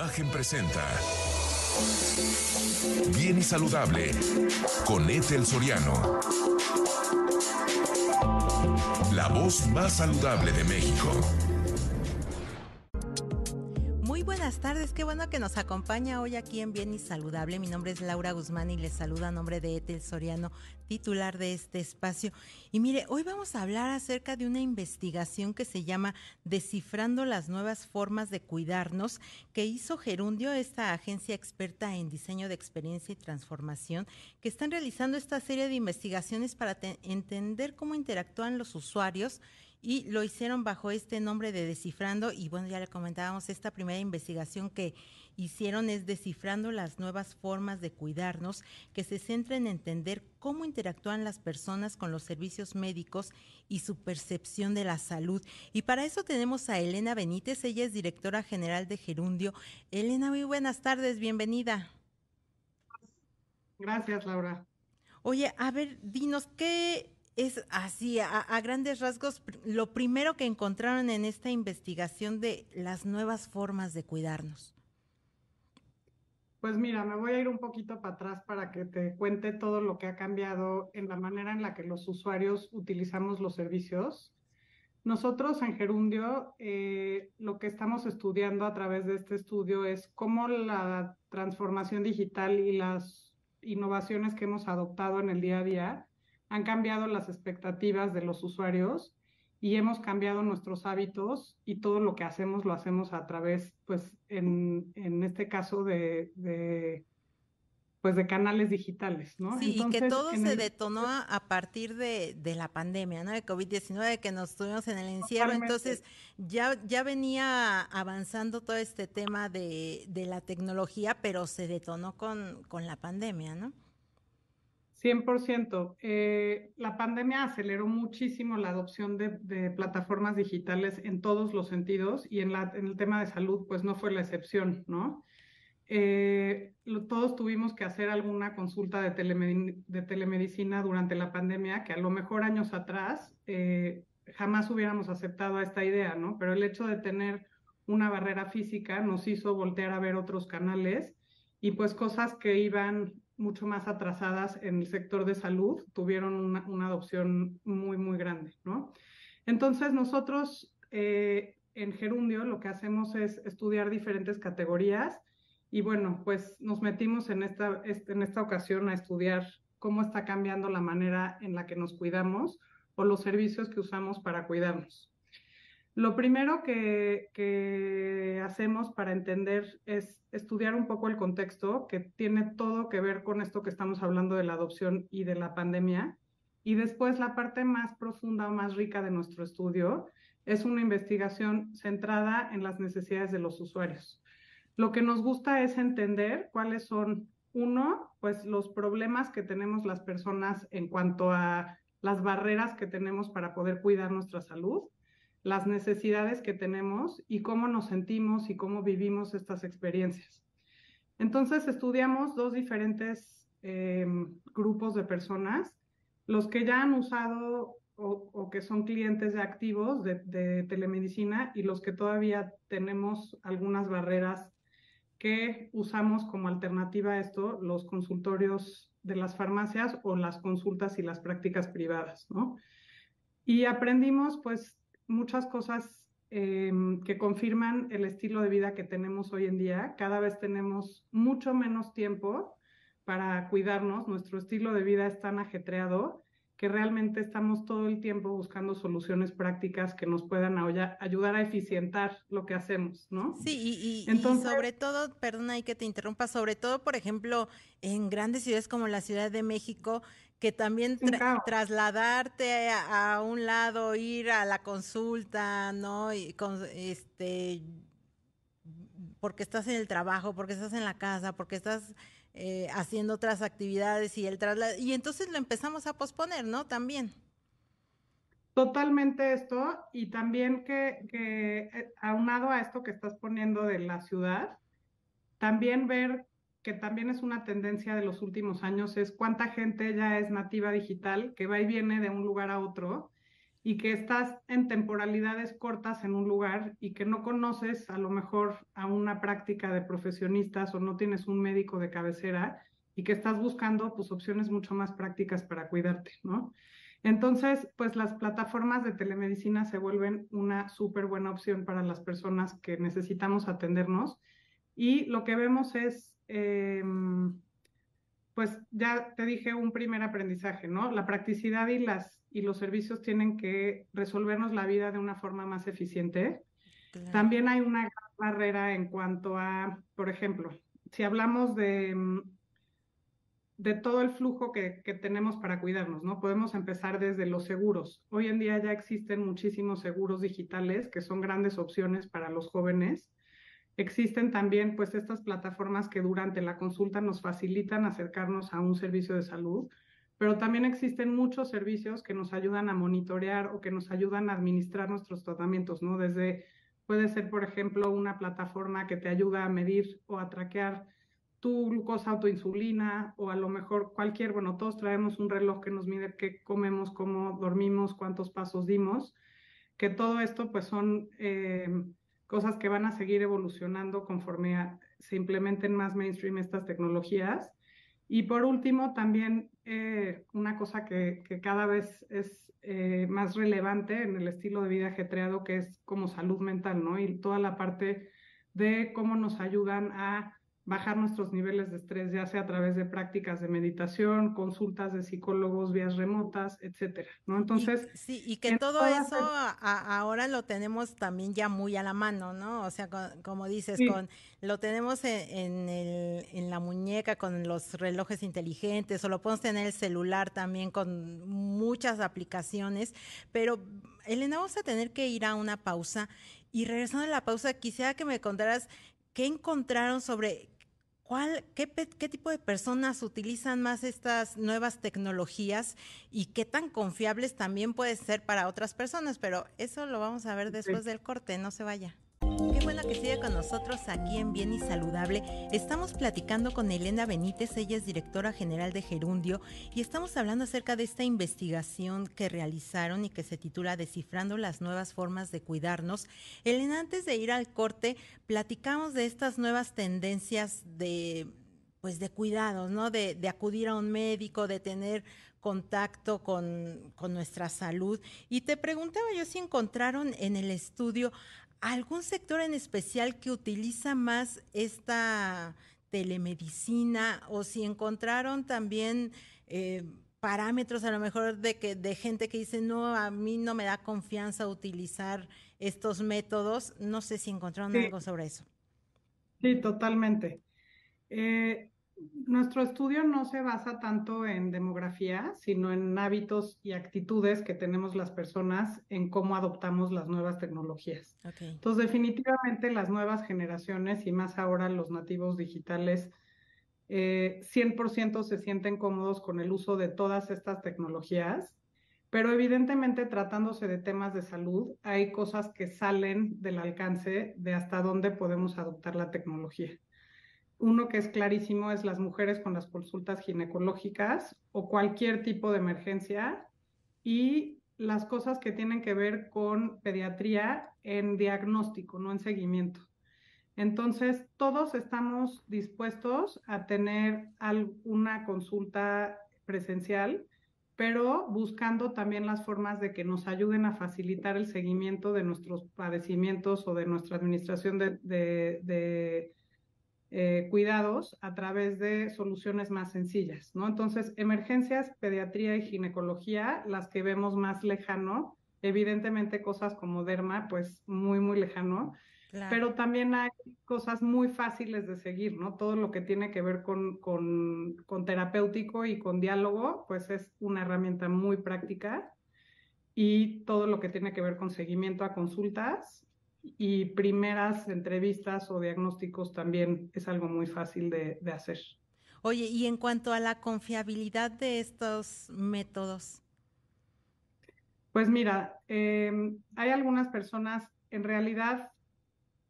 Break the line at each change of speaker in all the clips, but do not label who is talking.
Imagen presenta Bien y Saludable con Ethel Soriano. La voz más saludable de México.
Buenas tardes, qué bueno que nos acompaña hoy aquí en Bien y Saludable. Mi nombre es Laura Guzmán y les saluda a nombre de Etel Soriano, titular de este espacio. Y mire, hoy vamos a hablar acerca de una investigación que se llama Descifrando las nuevas formas de cuidarnos, que hizo Gerundio, esta agencia experta en diseño de experiencia y transformación, que están realizando esta serie de investigaciones para entender cómo interactúan los usuarios y lo hicieron bajo este nombre de Descifrando y bueno, ya le comentábamos, esta primera investigación que hicieron es Descifrando las nuevas formas de cuidarnos, que se centra en entender cómo interactúan las personas con los servicios médicos y su percepción de la salud. Y para eso tenemos a Elena Benítez, ella es directora general de Gerundio. Elena, muy buenas tardes, bienvenida.
Gracias, Laura.
Oye, a ver, dinos, ¿qué es así, a, grandes rasgos, lo primero que encontraron en esta investigación de las nuevas formas de cuidarnos?
Pues mira, me voy a ir un poquito para atrás para que te cuente todo lo que ha cambiado en la manera en la que los usuarios utilizamos los servicios. Nosotros en Gerundio eh, lo que estamos estudiando a través de este estudio es cómo la transformación digital y las innovaciones que hemos adoptado en el día a día han cambiado las expectativas de los usuarios y hemos cambiado nuestros hábitos y todo lo que hacemos lo hacemos a través, pues, en, en este caso de, de, pues, de canales digitales, ¿no?
Sí, y que todo se detonó a partir de, de, la pandemia, ¿no? De COVID-19, que nos tuvimos en el encierro, entonces ya, ya venía avanzando todo este tema de, de la tecnología, pero se detonó con, con la pandemia, ¿no?
100%. Eh, la pandemia aceleró muchísimo la adopción de, plataformas digitales en todos los sentidos y en, el tema de salud, pues no fue la excepción, ¿no? Eh, todos tuvimos que hacer alguna consulta de, de, telemedicina durante la pandemia, que a lo mejor años atrás eh, jamás hubiéramos aceptado esta idea, ¿no? Pero el hecho de tener una barrera física nos hizo voltear a ver otros canales y pues cosas que iban mucho más atrasadas en el sector de salud tuvieron una, adopción muy, muy grande, ¿no? Entonces nosotros eh, en Gerundio lo que hacemos es estudiar diferentes categorías y bueno, pues nos metimos en esta, en esta ocasión a estudiar cómo está cambiando la manera en la que nos cuidamos o los servicios que usamos para cuidarnos. Lo primero que, hacemos para entender es estudiar un poco el contexto, que tiene todo que ver con esto que estamos hablando de la adopción y de la pandemia. Y después la parte más profunda o más rica de nuestro estudio es una investigación centrada en las necesidades de los usuarios. Lo que nos gusta es entender cuáles son, uno, pues los problemas que tenemos las personas en cuanto a las barreras que tenemos para poder cuidar nuestra salud las necesidades que tenemos y cómo nos sentimos y cómo vivimos estas experiencias. Entonces estudiamos dos diferentes em, grupos de personas, los que ya han usado o, que son clientes activos de, de, telemedicina y los que todavía tenemos algunas barreras que usamos como alternativa a esto, los consultorios de las farmacias o las consultas y las prácticas privadas, ¿no? Y aprendimos pues muchas cosas em, que confirman el estilo de vida que tenemos hoy en día. Cada vez tenemos mucho menos tiempo para cuidarnos. Nuestro estilo de vida es tan ajetreado que realmente estamos todo el tiempo buscando soluciones prácticas que nos puedan ayudar a eficientar lo que hacemos, ¿no?
Sí, y, sobre todo, perdona y que te interrumpa, sobre todo, por ejemplo, en grandes ciudades como la Ciudad de México, que también trasladarte a, un lado, ir a la consulta, ¿no? Y con, este, porque estás en el trabajo, porque estás en la casa, porque estás eh, haciendo otras actividades y el traslado, y entonces lo empezamos a posponer, ¿no? También.
Totalmente esto, y también que, que eh, aunado a esto que estás poniendo de la ciudad, también ver que también es una tendencia de los últimos años, es cuánta gente ya es nativa digital, que va y viene de un lugar a otro, y que estás en temporalidades cortas en un lugar y que no conoces a lo mejor a una práctica de profesionistas o no tienes un médico de cabecera y que estás buscando pues opciones mucho más prácticas para cuidarte, ¿no? Entonces, pues las plataformas de telemedicina se vuelven una súper buena opción para las personas que necesitamos atendernos y lo que vemos es, em, pues ya te dije un primer aprendizaje, ¿no? La practicidad y, las, y los servicios tienen que resolvernos la vida de una forma más eficiente. También hay una gran barrera en cuanto a, por ejemplo, si hablamos de em, de todo el flujo que, que, tenemos para cuidarnos, ¿no? Podemos empezar desde los seguros. Hoy en día ya existen muchísimos seguros digitales que son grandes opciones para los jóvenes. Existen también pues estas plataformas que durante la consulta nos facilitan acercarnos a un servicio de salud, pero también existen muchos servicios que nos ayudan a monitorear o que nos ayudan a administrar nuestros tratamientos, ¿no? Desde puede ser, por ejemplo, una plataforma que te ayuda a medir o a traquear tu glucosa o tu insulina o a lo mejor cualquier, bueno, todos traemos un reloj que nos mide qué comemos, cómo dormimos, cuántos pasos dimos, que todo esto pues son eh, cosas que van a seguir evolucionando conforme se implementen más mainstream estas tecnologías. Y por último, también eh, una cosa que, que, cada vez es eh, más relevante en el estilo de vida ajetreado, que es como salud mental, ¿no? Y toda la parte de cómo nos ayudan a bajar nuestros niveles de estrés, ya sea a través de prácticas de meditación, consultas de psicólogos, vías remotas, etcétera, ¿no?
Entonces... sí, y que todo eso ahora lo tenemos también ya muy a la mano, ¿no? O sea, como dices, con lo tenemos en, el, en la muñeca con los relojes inteligentes, o lo podemos tener en el celular también con muchas aplicaciones, pero Elena, vamos a tener que ir a una pausa y regresando a la pausa, quisiera que me contaras qué encontraron sobre ¿Cuál, qué, qué, tipo de personas utilizan más estas nuevas tecnologías y qué tan confiables también puede ser para otras personas? Pero eso lo vamos a ver después del corte, no se vaya. Qué bueno que siga con nosotros aquí en Bien y Saludable. Estamos platicando con Elena Benítez, ella es directora general de Gerundio, y estamos hablando acerca de esta investigación que realizaron y que se titula Descifrando las nuevas formas de cuidarnos. Elena, antes de ir al corte, platicamos de estas nuevas tendencias de pues de cuidados, ¿no? De, de acudir a un médico, de tener contacto con, con, nuestra salud. Y te preguntaba yo si encontraron en el estudio algún sector en especial que utiliza más esta telemedicina o si encontraron también eh, parámetros a lo mejor de que de gente que dice no a mí no me da confianza utilizar estos métodos no sé si encontraron algo sobre eso.
Sí totalmente. Eh, nuestro estudio no se basa tanto en demografía, sino en hábitos y actitudes que tenemos las personas en cómo adoptamos las nuevas tecnologías. Entonces, definitivamente las nuevas generaciones y más ahora los nativos digitales, 100% eh, se sienten cómodos con el uso de todas estas tecnologías, pero evidentemente tratándose de temas de salud, hay cosas que salen del alcance de hasta dónde podemos adoptar la tecnología. Uno que es clarísimo es las mujeres con las consultas ginecológicas o cualquier tipo de emergencia y las cosas que tienen que ver con pediatría en diagnóstico, no en seguimiento. Entonces, todos estamos dispuestos a tener alguna consulta presencial, pero buscando también las formas de que nos ayuden a facilitar el seguimiento de nuestros padecimientos o de nuestra administración de, de eh, cuidados a través de soluciones más sencillas, ¿no? Entonces, emergencias, pediatría y ginecología, las que vemos más lejano, evidentemente cosas como derma, pues muy, muy lejano, pero también hay cosas muy fáciles de seguir, ¿no? Todo lo que tiene que ver con, con, con terapéutico y con diálogo, pues es una herramienta muy práctica y todo lo que tiene que ver con seguimiento a consultas y primeras entrevistas o diagnósticos también es algo muy fácil de, hacer.
Oye, y en cuanto a la confiabilidad de estos métodos.
Pues mira, em, hay algunas personas, en realidad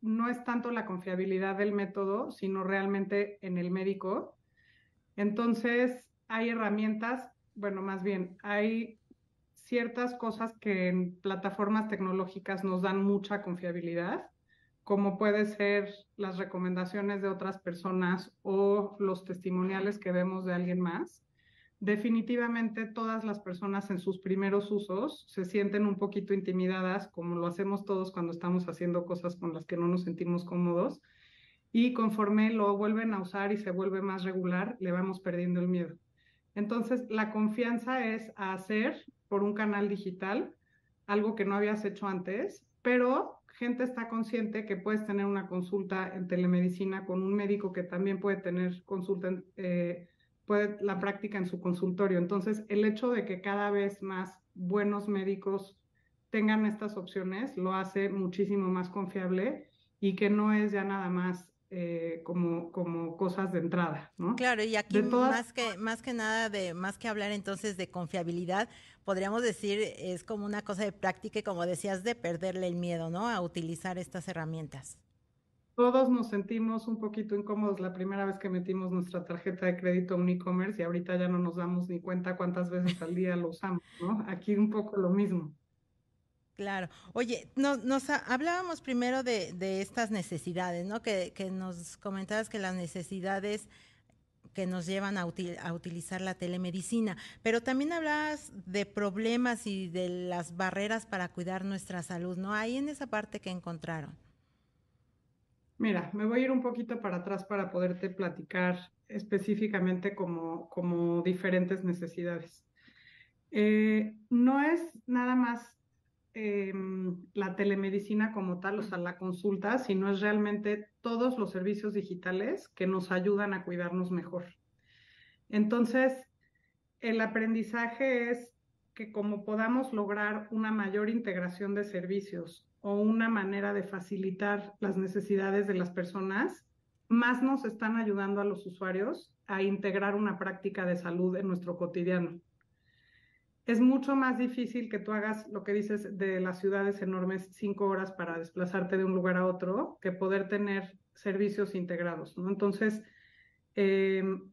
no es tanto la confiabilidad del método, sino realmente en el médico. Entonces, hay herramientas, bueno, más bien, hay ciertas cosas que en plataformas tecnológicas nos dan mucha confiabilidad, como puede ser las recomendaciones de otras personas o los testimoniales que vemos de alguien más. Definitivamente todas las personas en sus primeros usos se sienten un poquito intimidadas, como lo hacemos todos cuando estamos haciendo cosas con las que no nos sentimos cómodos, y conforme lo vuelven a usar y se vuelve más regular, le vamos perdiendo el miedo. Entonces, la confianza es hacer por un canal digital algo que no habías hecho antes, pero gente está consciente que puedes tener una consulta en telemedicina con un médico que también puede tener consulta, eh, puede la práctica en su consultorio. Entonces, el hecho de que cada vez más buenos médicos tengan estas opciones lo hace muchísimo más confiable y que no es ya nada más eh, como, como cosas de entrada, ¿no?
Claro, y aquí más que más que nada de más que hablar entonces de confiabilidad, podríamos decir es como una cosa de práctica y como decías de perderle el miedo, ¿no? A utilizar estas herramientas.
Todos nos sentimos un poquito incómodos la primera vez que metimos nuestra tarjeta de crédito a un e-commerce y ahorita ya no nos damos ni cuenta cuántas veces al día lo usamos, ¿no? Aquí un poco lo mismo.
Claro. Oye, nos, hablábamos primero de, estas necesidades, ¿no? Que, nos comentabas que las necesidades que nos llevan a, utilizar la telemedicina, pero también hablabas de problemas y de las barreras para cuidar nuestra salud, ¿no? Ahí en esa parte que encontraron.
Mira, me voy a ir un poquito para atrás para poderte platicar específicamente como, como diferentes necesidades. Eh, no es nada más Em, la telemedicina como tal, o sea, la consulta, sino es realmente todos los servicios digitales que nos ayudan a cuidarnos mejor. Entonces, el aprendizaje es que como podamos lograr una mayor integración de servicios o una manera de facilitar las necesidades de las personas, más nos están ayudando a los usuarios a integrar una práctica de salud en nuestro cotidiano es mucho más difícil que tú hagas lo que dices de las ciudades enormes cinco horas para desplazarte de un lugar a otro que poder tener servicios integrados, ¿no? Entonces, em,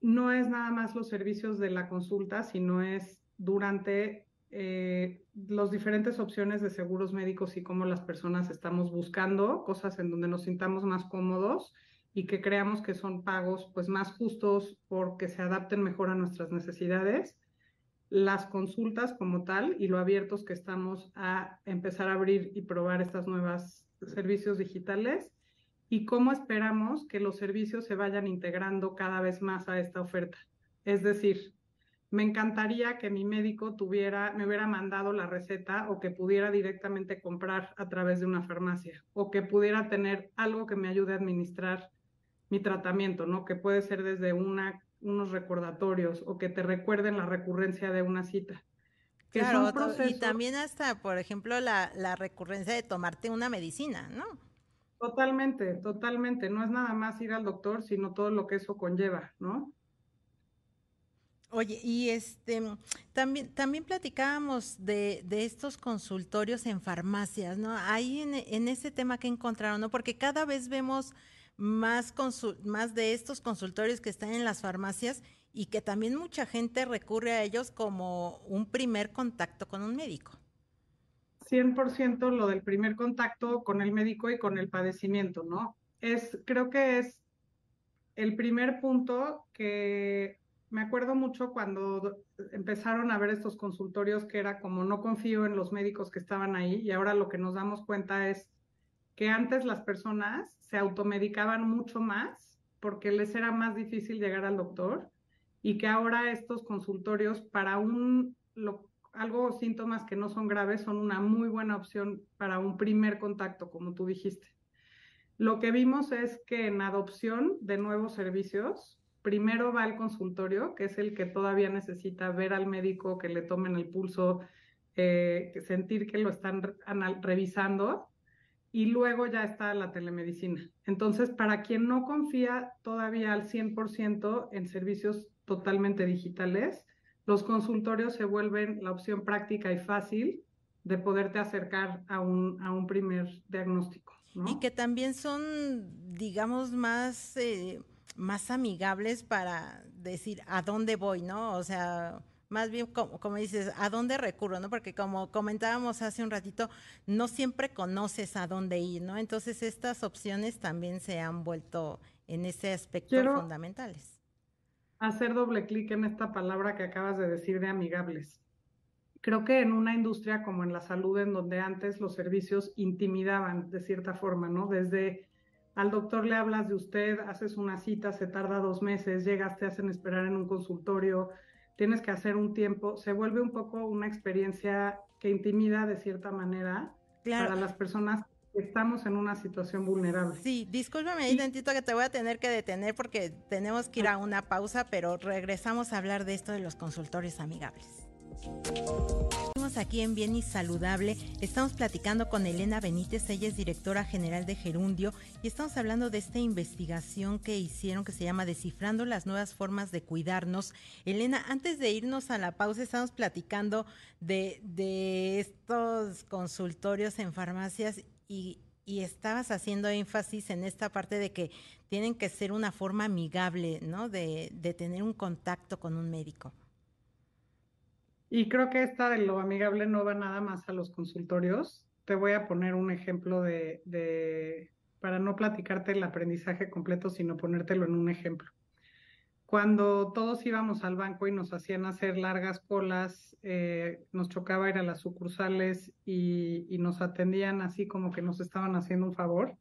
no es nada más los servicios de la consulta, sino es durante eh, las diferentes opciones de seguros médicos y cómo las personas estamos buscando cosas en donde nos sintamos más cómodos y que creamos que son pagos pues más justos porque se adapten mejor a nuestras necesidades las consultas como tal y lo abiertos que estamos a empezar a abrir y probar estas nuevas servicios digitales y cómo esperamos que los servicios se vayan integrando cada vez más a esta oferta. Es decir, me encantaría que mi médico tuviera, me hubiera mandado la receta o que pudiera directamente comprar a través de una farmacia o que pudiera tener algo que me ayude a administrar mi tratamiento, ¿no? Que puede ser desde una unos recordatorios o que te recuerden la recurrencia de una cita.
claro, y también hasta, por ejemplo, la, la recurrencia de tomarte una medicina, ¿no?
Totalmente, totalmente. No es nada más ir al doctor, sino todo lo que eso conlleva, ¿no?
Oye, y este también, también platicábamos de, de estos consultorios en farmacias, ¿no? Ahí en, en ese tema que encontraron, ¿no? Porque cada vez vemos más, más de estos consultorios que están en las farmacias y que también mucha gente recurre a ellos como un primer contacto con un médico.
100% lo del primer contacto con el médico y con el padecimiento, ¿no? Es, creo que es el primer punto que me acuerdo mucho cuando empezaron a ver estos consultorios que era como no confío en los médicos que estaban ahí y ahora lo que nos damos cuenta es que antes las personas se automedicaban mucho más porque les era más difícil llegar al doctor y que ahora estos consultorios para un algo síntomas que no son graves son una muy buena opción para un primer contacto, como tú dijiste. Lo que vimos es que en adopción de nuevos servicios, primero va el consultorio, que es el que todavía necesita ver al médico, que le tomen el pulso, eh, sentir que lo están revisando y luego ya está la telemedicina. Entonces, para quien no confía todavía al 100% en servicios totalmente digitales, los consultorios se vuelven la opción práctica y fácil de poderte acercar a un, a un primer diagnóstico.
Y que también son, digamos, más, eh, más amigables para decir a dónde voy, ¿no? O sea, más bien como, como, dices, ¿a dónde recurro? ¿no? Porque como comentábamos hace un ratito, no siempre conoces a dónde ir, ¿no? Entonces estas opciones también se han vuelto en ese aspecto fundamentales.
Hacer doble clic en esta palabra que acabas de decir de amigables. Creo que en una industria como en la salud, en donde antes los servicios intimidaban de cierta forma, ¿no? Desde al doctor le hablas de usted, haces una cita, se tarda dos meses, llegas, te hacen esperar en un consultorio, tienes que hacer un tiempo, se vuelve un poco una experiencia que intimida de cierta manera para las personas que estamos en una situación vulnerable.
Sí, discúlpame ahí tantito que te voy a tener que detener porque tenemos que ir a una pausa, pero regresamos a hablar de esto de los consultorios amigables. Aquí en Bien y Saludable. Estamos platicando con Elena Benítez, ella es directora general de Gerundio y estamos hablando de esta investigación que hicieron que se llama Descifrando las nuevas formas de cuidarnos. Elena, antes de irnos a la pausa, estamos platicando de, de estos consultorios en farmacias y, y estabas haciendo énfasis en esta parte de que tienen que ser una forma amigable, ¿no? De, de tener un contacto con un médico.
Y creo que esta de lo amigable no va nada más a los consultorios. Te voy a poner un ejemplo de, de para no platicarte el aprendizaje completo, sino ponértelo en un ejemplo. Cuando todos íbamos al banco y nos hacían hacer largas colas, eh, nos chocaba ir a las sucursales y, y, nos atendían así como que nos estaban haciendo un favor.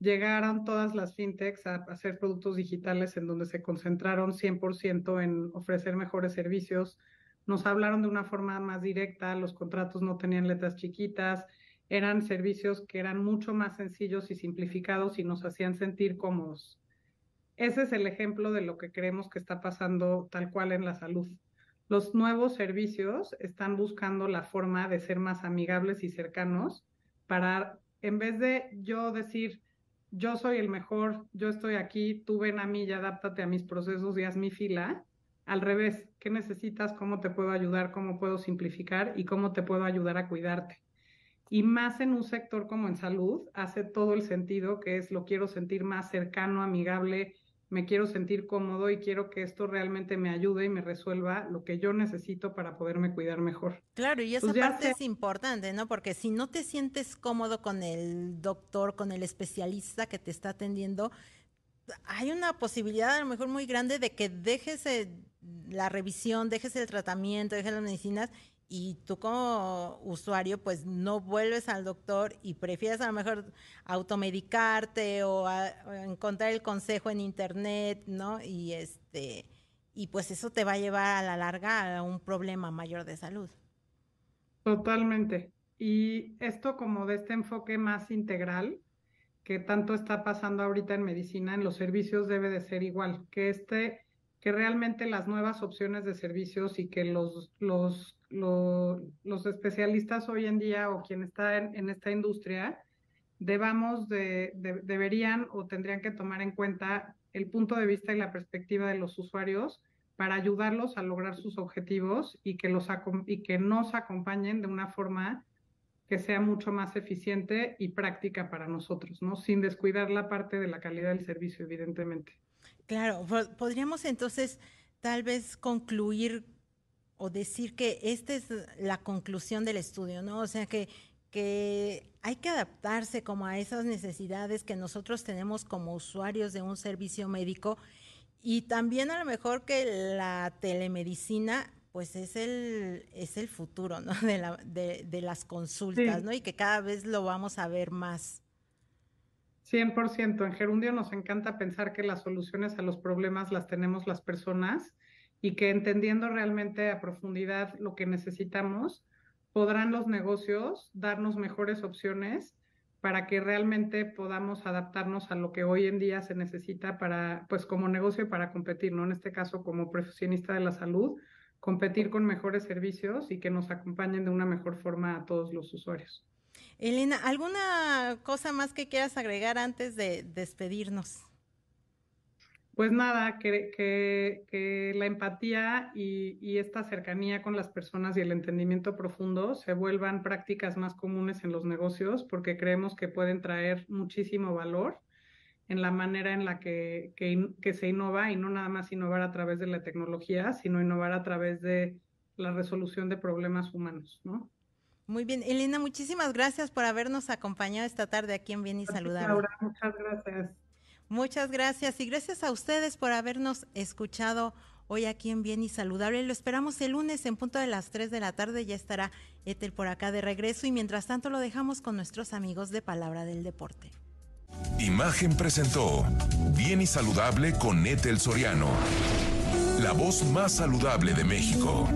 Llegaron todas las fintechs a hacer productos digitales en donde se concentraron 100% en ofrecer mejores servicios, nos hablaron de una forma más directa, los contratos no tenían letras chiquitas, eran servicios que eran mucho más sencillos y simplificados y nos hacían sentir cómodos. Ese es el ejemplo de lo que creemos que está pasando tal cual en la salud. Los nuevos servicios están buscando la forma de ser más amigables y cercanos para, en vez de yo decir, yo soy el mejor, yo estoy aquí, tú ven a mí y adáptate a mis procesos y haz mi fila, al revés, ¿qué necesitas? ¿Cómo te puedo ayudar? ¿Cómo puedo simplificar? ¿Y cómo te puedo ayudar a cuidarte? Y más en un sector como en salud, hace todo el sentido que es lo quiero sentir más cercano, amigable, me quiero sentir cómodo y quiero que esto realmente me ayude y me resuelva lo que yo necesito para poderme cuidar mejor.
Claro, y esa pues parte es importante, ¿no? Porque si no te sientes cómodo con el doctor, con el especialista que te está atendiendo, hay una posibilidad a lo mejor muy grande de que dejes la revisión, dejes el tratamiento, dejes las medicinas y tú como usuario pues no vuelves al doctor y prefieres a lo mejor automedicarte o, encontrar el consejo en internet, ¿no? Y este y pues eso te va a llevar a la larga a un problema mayor de salud.
Totalmente. Y esto como de este enfoque más integral, que tanto está pasando ahorita en medicina, en los servicios debe de ser igual, que este, que realmente las nuevas opciones de servicios y que los, los, los, especialistas hoy en día o quien está en, esta industria debamos de, deberían o tendrían que tomar en cuenta el punto de vista y la perspectiva de los usuarios para ayudarlos a lograr sus objetivos y que, los, y que nos acompañen de una forma que sea mucho más eficiente y práctica para nosotros, ¿no? Sin descuidar la parte de la calidad del servicio, evidentemente.
Claro, podríamos entonces tal vez concluir o decir que esta es la conclusión del estudio, ¿no? O sea que, que hay que adaptarse como a esas necesidades que nosotros tenemos como usuarios de un servicio médico y también a lo mejor que la telemedicina pues es el, es el futuro, ¿no? De, la, de, de las consultas, ¿no? Y que cada vez lo vamos a ver más.
100%. En Gerundio nos encanta pensar que las soluciones a los problemas las tenemos las personas y que entendiendo realmente a profundidad lo que necesitamos, podrán los negocios darnos mejores opciones para que realmente podamos adaptarnos a lo que hoy en día se necesita para, pues como negocio para competir, ¿no? En este caso como profesionista de la salud, competir con mejores servicios y que nos acompañen de una mejor forma a todos los usuarios.
Elena, ¿alguna cosa más que quieras agregar antes de despedirnos?
Pues nada, que, que, la empatía y, y, esta cercanía con las personas y el entendimiento profundo se vuelvan prácticas más comunes en los negocios porque creemos que pueden traer muchísimo valor en la manera en la que, que, se innova y no nada más innovar a través de la tecnología, sino innovar a través de la resolución de problemas humanos, ¿no?
Muy bien, Elena, muchísimas gracias por habernos acompañado esta tarde aquí en Bien y Saludable.
Muchas gracias.
Muchas gracias y gracias a ustedes por habernos escuchado hoy aquí en Bien y Saludable. Lo esperamos el lunes en punto de las 3 de la tarde. Ya estará Ethel por acá de regreso y mientras tanto lo dejamos con nuestros amigos de Palabra del Deporte.
Imagen presentó Bien y Saludable con Ethel Soriano, la voz más saludable de México.